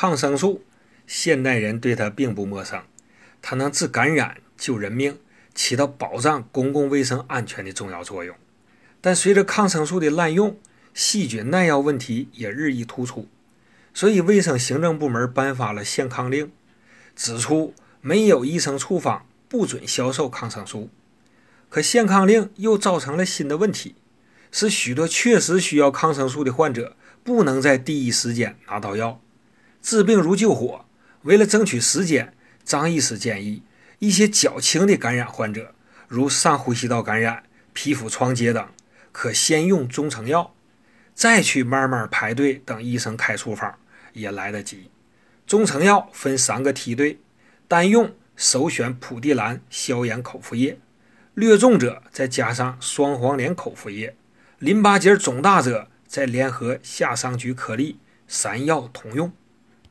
抗生素，现代人对它并不陌生，它能治感染、救人命，起到保障公共卫生安全的重要作用。但随着抗生素的滥用，细菌耐药问题也日益突出，所以卫生行政部门颁发了限抗令，指出没有医生处方不准销售抗生素。可限抗令又造成了新的问题，使许多确实需要抗生素的患者不能在第一时间拿到药。治病如救火，为了争取时间，张医师建议一些较轻的感染患者，如上呼吸道感染、皮肤疮结等，可先用中成药。再去慢慢排队等医生开处方也来得及。中成药分三个梯队，单用首选普地兰消炎口服液，略重者再加上双黄连口服液，淋巴结肿大者再联合夏桑菊颗粒，三药同用。